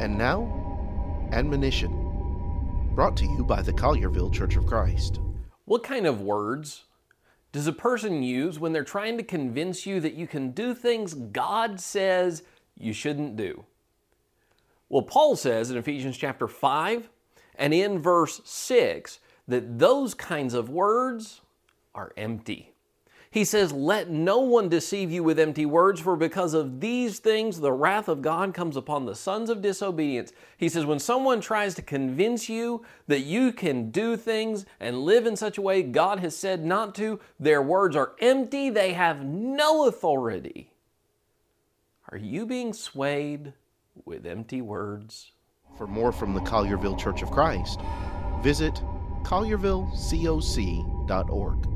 And now, admonition, brought to you by the Collierville Church of Christ. What kind of words does a person use when they're trying to convince you that you can do things God says you shouldn't do? Well, Paul says in Ephesians chapter 5 and in verse 6 that those kinds of words are empty. He says, Let no one deceive you with empty words, for because of these things the wrath of God comes upon the sons of disobedience. He says, When someone tries to convince you that you can do things and live in such a way God has said not to, their words are empty, they have no authority. Are you being swayed with empty words? For more from the Collierville Church of Christ, visit colliervillecoc.org.